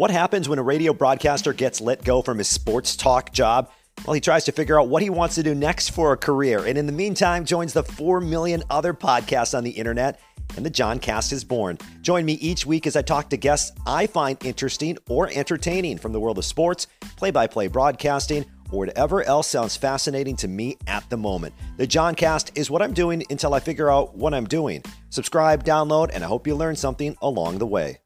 What happens when a radio broadcaster gets let go from his sports talk job? Well, he tries to figure out what he wants to do next for a career, and in the meantime, joins the 4 million other podcasts on the internet, and the John Cast is born. Join me each week as I talk to guests I find interesting or entertaining from the world of sports, play by play broadcasting, or whatever else sounds fascinating to me at the moment. The John Cast is what I'm doing until I figure out what I'm doing. Subscribe, download, and I hope you learn something along the way.